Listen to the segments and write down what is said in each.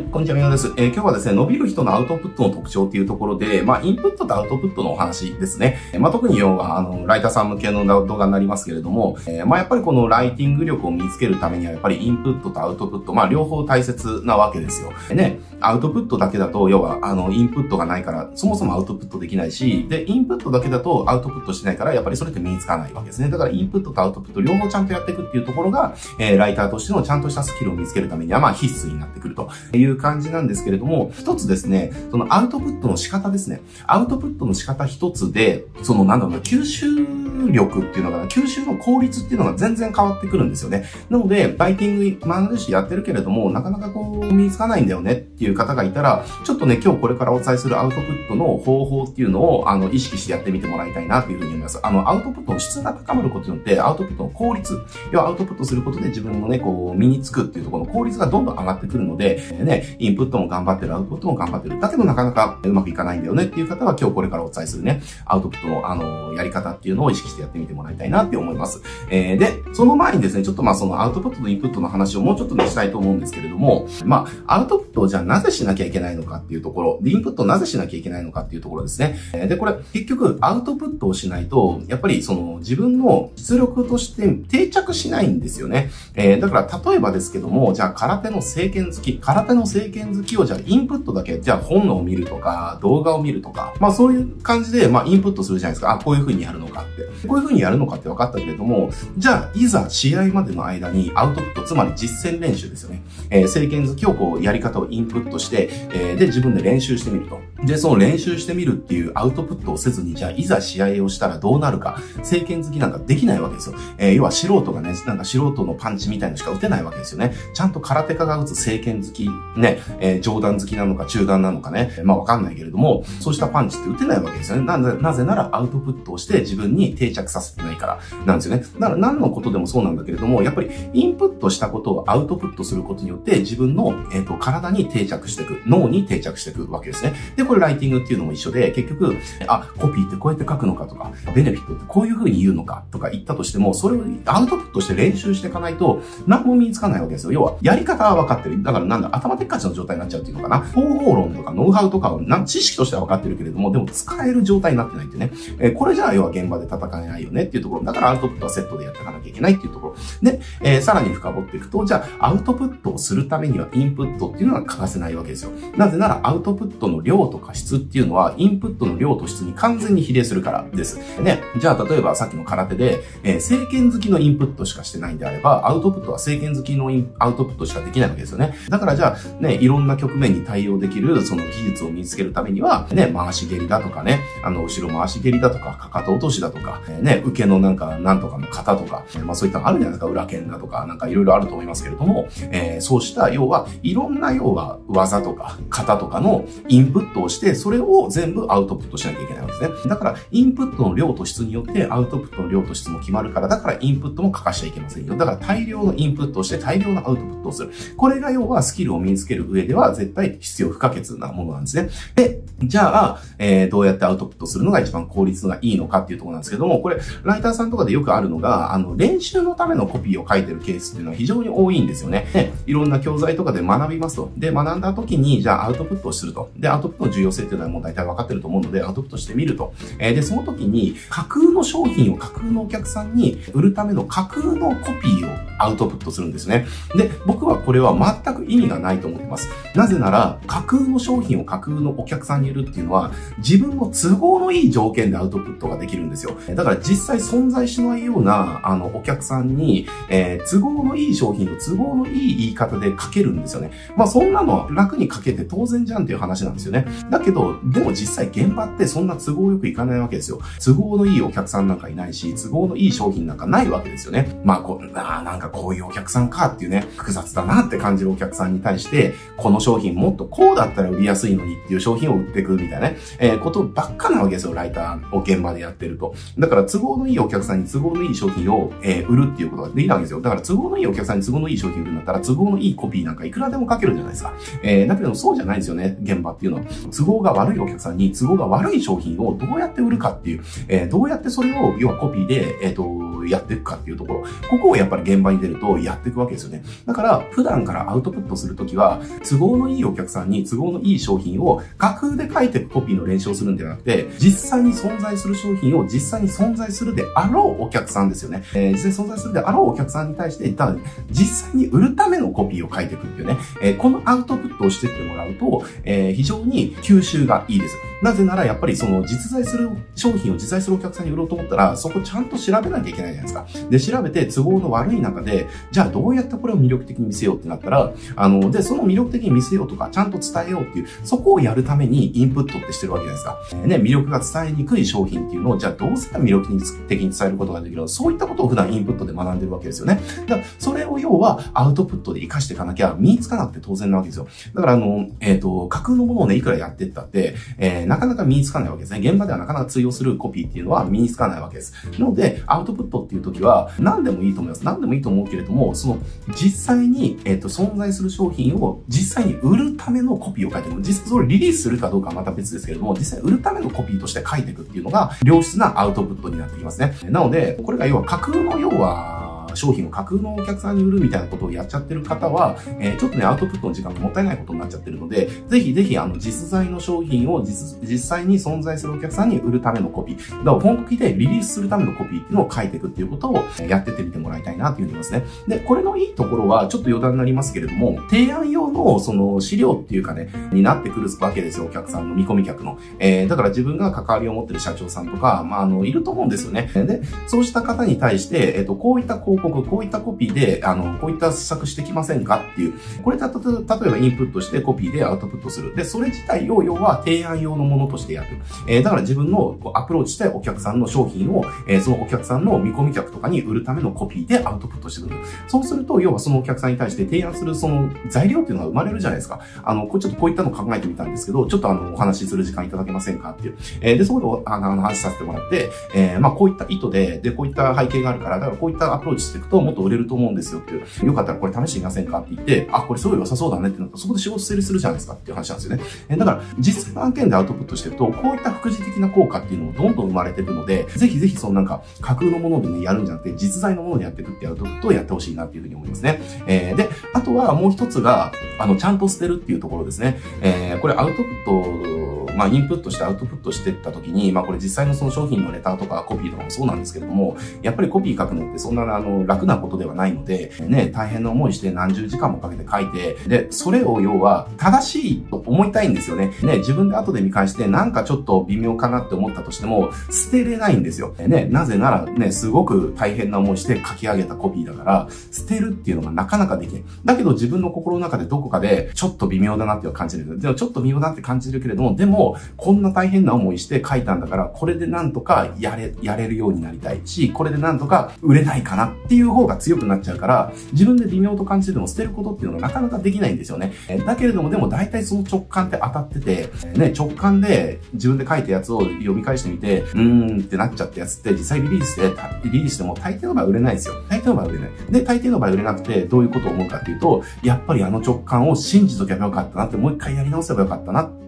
い、こんにちは、みなです。えー、今日はですね、伸びる人のアウトプットの特徴っていうところで、まあ、インプットとアウトプットのお話ですね。まあ、特に要は、あの、ライターさん向けの動画になりますけれども、えー、まあ、やっぱりこのライティング力を身につけるためには、やっぱりインプットとアウトプット、まあ、両方大切なわけですよ。ね、アウトプットだけだと、要は、あの、インプットがないから、そもそもアウトプットできないし、で、インプットだけだとアウトプットしないから、やっぱりそれって身につかないわけですね。だから、インプットとアウトプット両方ちゃんとやっていくっていうところが、えー、ライターとしてのちゃんとしたスキルを見つけるためには、まあ、必須になってくるという感じなんですけれども、一つですね、そのアウトプットの仕方ですね。アウトプットの仕方一つで、そのなんだろうな、吸収力っていうのかな、吸収の効率っていうのが全然変わってくるんですよね。なので、ライティング学んでしやってるけれども、なかなかこう、身につかないんだよねっていうう方がいたら、ちょっとね、今日これからお伝えするアウトプットの方法っていうのを、あの、意識してやってみてもらいたいなというふうに思います。あの、アウトプットの質が高まることによって、アウトプットの効率、要はアウトプットすることで自分のね、こう、身につくっていうところの効率がどんどん上がってくるので、ね、インプットも頑張ってる、アウトプットも頑張ってる。だけどなかなかうまくいかないんだよねっていう方は、今日これからお伝えするね、アウトプットの、あの、やり方っていうのを意識してやってみてもらいたいなって思います。えー、で、その前にですね、ちょっとまあそのアウトプットとインプットの話をもうちょっとね、したいと思うんですけれども、まあ、アウトプットじゃあなぜしなきゃいけないのかっていうところ、で、インプットなぜしなきゃいけないのかっていうところですね。で、これ、結局、アウトプットをしないと、やっぱりその自分の実力として定着しないんですよね。えー、だから例えばですけども、じゃあ空手の政権好き、空手の政権好きをじゃあインプットだけ、じゃあ本を見るとか、動画を見るとか、まあそういう感じで、まあインプットするじゃないですか。あ、こういう風にやるのかって。こういう風にやるのかって分かったけれども、じゃあいざ試合までの間にアウトプット、つまり実践練習ですよね。えー、政権好きをこうやり方をインプットとして、えー、で自分で練習してみると。で、その練習してみるっていうアウトプットをせずに、じゃあいざ試合をしたらどうなるか、政権好きなんかできないわけですよ。えー、要は素人がね、なんか素人のパンチみたいのしか打てないわけですよね。ちゃんと空手家が打つ政権好き、ね、えー、上段好きなのか中段なのかね、まあわかんないけれども、そうしたパンチって打てないわけですよね。なぜ、なぜならアウトプットをして自分に定着させてないから、なんですよね。だから何のことでもそうなんだけれども、やっぱりインプットしたことをアウトプットすることによって自分の、えっ、ー、と、体に定着していく、脳に定着していくわけですね。で、これライティングっていうのも一緒で、結局、あ、コピーってこうやって書くのかとか、ベネフィットってこういう風に言うのかとか言ったとしても、それをアウトプットして練習していかないと、何も身につかないわけですよ。要は、やり方は分かってる。だからなんだ、頭でっかちの状態になっちゃうっていうのかな。方法論とかノウハウとかを、な知識としては分かってるけれども、でも使える状態になってないってね。えー、これじゃあ要は現場で戦えないよねっていうところ。だからアウトプットはセットでやっていかなきゃいけないっていうところ。で、えー、さらに深掘っていくと、じゃあアウトプットをするためにはインプットっていうのは欠かせないわけですよ。なぜならアウトプットの量とか質っていうのは、インプットの量と質に完全に比例するからです。ね、じゃあ例えばさっきの空手で、えー、政権好きのインプットしかしてないんであれば、アウトプットは政権好きのインアウトプットしかできないわけですよね。だからじゃあ、ね、いろんな局面に対応できる、その技術を身につけるためには、ね、回し蹴りだとかね、あの、後ろ回し蹴りだとか、かかと落としだとか、えー、ね、受けのなんか、なんとかの型とか、まあそういったのあるじゃないですか、裏剣だとか、なんかいろいろあると思いますけれども、えー、そうした、要は、いろんな要は、技とか、型とかのインプットをして、それを全部アウトプットしなきゃいけないわけですね。だから、インプットの量と質によってアウトプットの量と質も決まるから、だからインプットも欠かしちゃいけませんよ。だから大量のインプットをして大量のアウトプットをする。これが要はスキルを身につける上では絶対必要不可欠なものなんですね。で、じゃあ、えー、どうやってアウトプットするのが一番効率がいいのかっていうところなんですけども、これ、ライターさんとかでよくあるのが、あの、練習のためのコピーを書いてるケースっていうのは非常に多いんですよね。で、いろんな教材とかで学びますと。で、学んだ時に、じゃあアウトプットをすると。で、アウトプットの重要性っていうのはもう大体分かってると思うので、アウトプットしてみると。えー、で、その時に、架空の商品を架空のお客さんに売るための架空のコピーをアウトプットするんですね。で、僕はこれは全く意味がないと思ってます。なぜなら、架空の商品を架空のお客さんに売るっていうのは、自分の都合のいい条件でアウトプットができるんですよ。だから実際存在しないような、あの、お客さんに、えー、都合のいい商品の都合のいい言い方で書けるんですよね。まあそんなの楽に書けて当然じゃんっていう話なんですよね。だけど、でも実際現場ってそんな都合よくいかないわけですよ。都合のいいお客さんなんかいないし、都合のいい商品なんかないわけですよね。まあこう、あなんかこういうお客さんかっていうね、複雑だなって感じるお客さんに対して、この商品もっとこうだったら売りやすいのにっていう商品を売っていくみたいなね、えー、ことばっかなわけですよ、ライターを現場でやってると。だから都合のいいお客さんに都合のいい商品を、えー、売るっていうことができたわけですよ。だから都合のいいお客さんに都合のいい商品売るんだったら都合のいいコピーなんかいくらでも書けるじゃないですか。えー、だけどそうじゃないんですよね、現場っていうのは。都合が悪いお客さんに都合が悪い商品をどうやって売るかっていう、えー、どうやってそれを、要はコピーで、えっ、ー、と、やっていくかっていうところ、ここをやっぱり現場に出るとやっていくわけですよね。だから、普段からアウトプットするときは、都合のいいお客さんに都合のいい商品を架空で書いていくコピーの練習をするんではなくて、実際に存在する商品を実際に存在するであろうお客さんですよね。えー、実際に存在するであろうお客さんに対して、ただ実際に売るためのコピーを書いていくっていうね、えー、このアウトプットをしてってもらうと、えー、非常に吸収がいいです。なぜならやっぱりその実在する商品を実在するお客さんに売ろうと思ったら、そこちゃんと調べなきゃいけないじゃないですか。で、調べて都合の悪い中で、じゃあどうやってこれを魅力的に見せようってなったら、あの、で、その魅力的に見せようとか、ちゃんと伝えようっていう、そこをやるためにインプットってしてるわけじゃないですか。ね、魅力が伝えにくい商品っていうのを、じゃあどうすれば魅力的に伝えることができるのそういったことを普段インプットで学んでるわけですよね。だから、それを要はアウトプットで活かしていかなきゃ身につかなくて当然なわけですよ。だからあの、えっ、ー、と、架空のものをね、いくらやってったって、えー、なかなか身につかないわけですね。現場ではなかなか通用するコピーっていうのは身につかないわけです。なので、アウトプットっていう時は、何でもいいと思います。何でもいいと思うけれども、その、実際に、えっ、ー、と、存在する商品を実際に売るためのコピーを書いていく。実際それをリリースするかどうかはまた別ですけれども、実際売るためのコピーとして書いていくっていうのが、良質なアウトプットになってきますね。なので、これが要は架空の要は、商品を架空のお客さんに売るみたいなことをやっちゃってる方は、えー、ちょっとね、アウトプットの時間がもったいないことになっちゃってるので、ぜひぜひ、あの、実在の商品を実実際に存在するお客さんに売るためのコピー。だから本気でリリースするためのコピーっていうのを書いていくっていうことをやっててみてもらいたいなというふうに思いますね。で、これのいいところは、ちょっと余談になりますけれども、提案用のその資料っていうかね、になってくるわけですよ、お客さんの見込み客の。えー、だから自分が関わりを持ってる社長さんとか、まあ、あの、いると思うんですよね。で、そうした方に対して、えっ、ー、と、こういった広告、こういったコピーで、あの、こういった施策してきませんかっていう、これた、例えばインプットしてコピーでアウトプットする。で、それ自体を要は提案用のものとしてやる。えー、だから自分のアプローチしてお客さんの商品を、えー、そのお客さんの見込み客とかに売るためのコピーでアウトプットしてくる。そうすると、要はそのお客さんに対して提案するその材料っていうのが生まれるじゃないですか。あの、これちょっとこういったの考えてみたんですけど、ちょっとあの、お話しする時間いただけませんかっていう。えー、で、そこであの話させてもらって、えー、まあこういった意図で、で、こういった背景があるから、だからこういったアプローチしていくともっと売れると思うんですよっていう。よかったらこれ試してみませんかって言って、あ、これすごい良さそうだねってなったら、そこで仕事整理するじゃないですかっていう話なんですよね。えだから、実際の案件でアウトプットしてると、こういった副次的な効果っていうのもどんどん生まれていくので、ぜひぜひそのなんか、架空のものでね、やるんじゃなくて、実在のものでやっていくってアウトプットをやってほしいなっていうふうに思いますね。えー、で、あとはもう一つが、あの、ちゃんと捨てるっていうところですね。えー、これアウトプット、まあ、インプットしてアウトプットしていった時に、まあ、これ実際のその商品のレターとかコピーとかもそうなんですけれども、やっぱりコピー書くのってそんなあの、楽なことではないので、ね、大変な思いして何十時間もかけて書いて、で、それを要は正しいと思いたいんですよね。ね、自分で後で見返してなんかちょっと微妙かなって思ったとしても、捨てれないんですよ。ね、なぜならね、すごく大変な思いして書き上げたコピーだから、捨てるっていうのがなかなかできない。だけど自分の心の中でどこかで、ちょっと微妙だなっていう感じる。でもちょっと微妙だって感じるけれども、でも、こんな大変な思いして書いたんだから、これでなんとかやれ、やれるようになりたいし、これでなんとか売れないかなっていう方が強くなっちゃうから、自分で微妙と感じてても捨てることっていうのはなかなかできないんですよね。だけれども、でも大体その直感って当たってて、ね、直感で自分で書いたやつを読み返してみて、うーんってなっちゃったやつって実際リリースで、リリースしても大抵の場合売れないですよ。大抵の場合売れない。で、大抵の場合売れなくてどういうことを思うかっていうと、やっぱりあの直感を信じとけばよかったなって、もう一回やり直せばよかったなって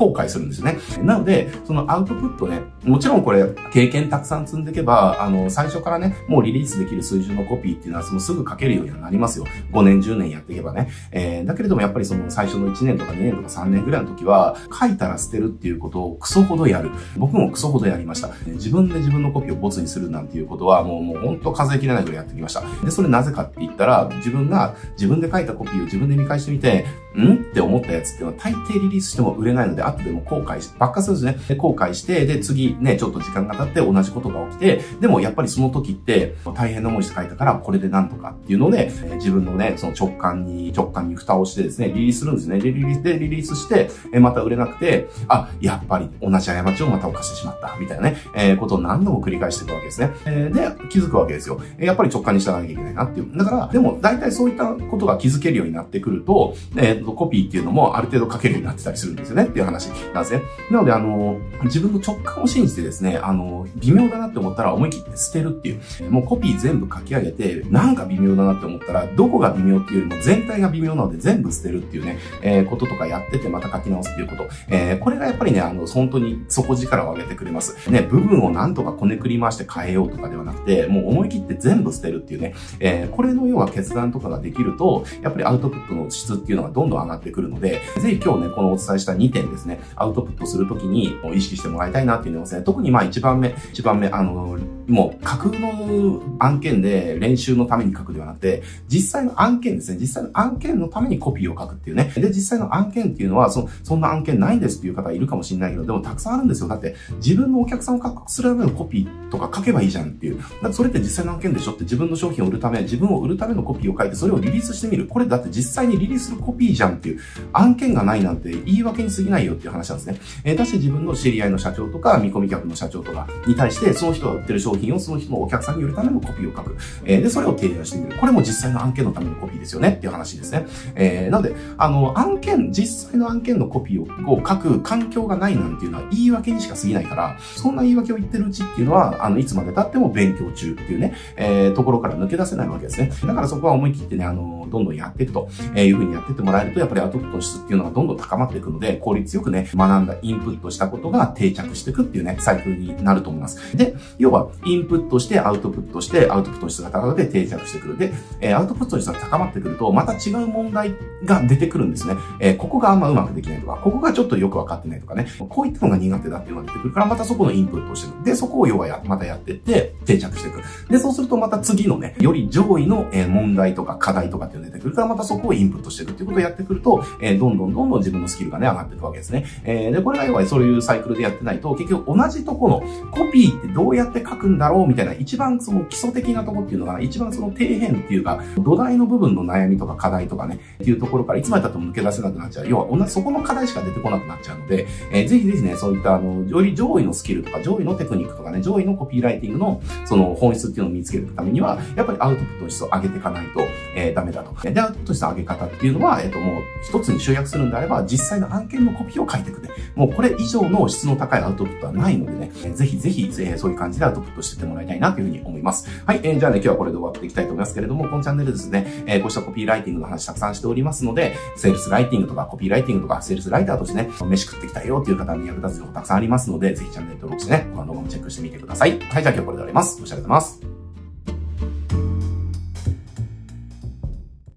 後悔するんですね。なので、そのアウトプットね、もちろんこれ、経験たくさん積んでいけば、あの、最初からね、もうリリースできる水準のコピーっていうのは、そのすぐ書けるようにはなりますよ。5年、10年やっていけばね。えー、だけれどもやっぱりその最初の1年とか2年とか3年ぐらいの時は、書いたら捨てるっていうことをクソほどやる。僕もクソほどやりました。自分で自分のコピーをボツにするなんていうことは、もう、もう本当数えきれないぐらいやってきました。で、それなぜかって言ったら、自分が自分で書いたコピーを自分で見返してみて、ん？って思ったやつっていうのは大抵リリースしても売れないので、後でも後悔し、ばっかするんですね。で、後悔して、で、次ね、ちょっと時間が経って同じことが起きて、でもやっぱりその時って大変な思いして書いたから、これでなんとかっていうので、え自分のね、その直感に、直感に蓋をしてですね、リリースするんですね。で、リリースでリリースして、えまた売れなくて、あ、やっぱり同じ過ちをまた犯してしまった、みたいなね、えー、ことを何度も繰り返していくわけですね。えー、で、気づくわけですよ。やっぱり直感に従わなきゃいけないなっていう。だから、でも大体そういったことが気づけるようになってくると、えっ、ー、ー、と、コピーっていうのもある程度書けるようになってたりするんですよねっていう話なんですね。なので、あの、自分の直感を信じてですね、あの、微妙だなって思ったら思い切って捨てるっていう、もうコピー全部書き上げて、なんか微妙だなって思ったら、どこが微妙っていうよりも全体が微妙なので全部捨てるっていうね、えー、こととかやっててまた書き直すっていうこと。えー、これがやっぱりね、あの、本当に底力を上げてくれます。ね、部分をなんとかこねくり回して変えようとかではなくて、もう思い切って全部捨てるっていうね、えー、これの要は決断とかができると、やっぱりアウトプットの質っていうのがどんどん上がってくるので、ぜひ今日ね、このお伝えした2点ですね、アウトプットするときに意識してもらいたいなっていうのですね、特にまあ1番目、1番目、あの、もう架空の案件で練習のために書くではなくて、実際の案件ですね、実際の案件のためにコピーを書くっていうね。で、実際の案件っていうのは、そそんな案件ないんですっていう方いるかもしれないけど、でもたくさんあるんですよ。だって、自分のお客さんを獲得するためのコピーとか書けばいいじゃんっていう。だってそれって実際の案件でしょ？って自分の商品を売るため、自分を売るためのコピーを書いて、それをリリースしてみる。これだって実際にリリースするコピーじゃんっていう。案件がないなんて言い訳に過ぎないよっていう話なんですね。えー、だし自分の知り合いの社長とか、見込み客の社長とかに対して、その人が売ってる商品をその人のお客さんに売るためのコピーを書く。えー、で、それを提案してみる。これも実際の案件のためのコピーですよねっていう話ですね。えー、なので、あの、案件、実際の案件のコピーを書く環境がないなんていうのは言い訳にしか過ぎないから、そんな言い訳を言ってるうちっていうのは、あの、いつまで経っても勉強中っていうね、えー、ところから抜け出せないわけですね。だからそこは思い切ってね、あの、どんどんやっていくというふうにやってってもらえると、やっぱりアウトプットの質っていうのがどんどん高まっていくので、効率よくね、学んだインプットしたことが定着していくっていうね、サイクルになると思います。で、要は、インプットしてアウトプットして、アウトプットの質が高くて定着してくる。で、えアウトプットの質が高まってくると、また違う問題が出てくるんですね。えここがあんまうまくできないとか、ここがちょっとよくわかってないとかね、こういったのが苦手だっていうのが出てくるから、またそこのインプットをしていく。で、そこを要はや、またやってって、定着していく。で、そうするとまた次のね、より上位の、え問題とか課題とかっていうのが出てくるから、またそこをインプットしていくっていうことをやってくると、えどんどんどんどん自分のスキルがね、上がっていくわけですね。えで、これが要はそういうサイクルでやってないと、結局同じとこのコピーってどうやって書くんだろうみたいな、一番その基礎的なとこっていうのが、一番その底辺っていうか、土台の部分の悩みとか課題とかね、っていうところからいつまで経っても抜け出せなくなっちゃう。要は同じそこの課題しか出てこなくなっちゃうので、えー、ぜひぜひね、そういったあの、より上位のスキルとか、上位のテクニックとかね、上位のコピーライティングのその本質っていうのを見つけるためには、やっぱりアウトプットの質を上げていかないと、えー、ダメだと。で、アウトプット質の上げ方っていうのは、えっ、ー、と、もう一つに集約するんであれば、実際の案件のコピーを書いていくね。もうこれ以上の質の高いアウトプットはないのでね、えー、ぜひぜひ、えー、そういう感じでアウトプットしててもらいたいなというふうに思います。はい、えー、じゃあね、今日はこれで終わっていきたいと思いますけれども、このチャンネルですね、えー、こうしたコピーライティングの話たくさんしておりますので、セールスライティングとかコピーライティングとか、セールスライターとしてね、飯食ってきたよっていう方に役立つ情報たくさんありますので、ぜひチャンネル登録してね、この動画もチェックしてみてください。はい、じゃあ今日はこれで終わります。ご視聴ありがとうございます。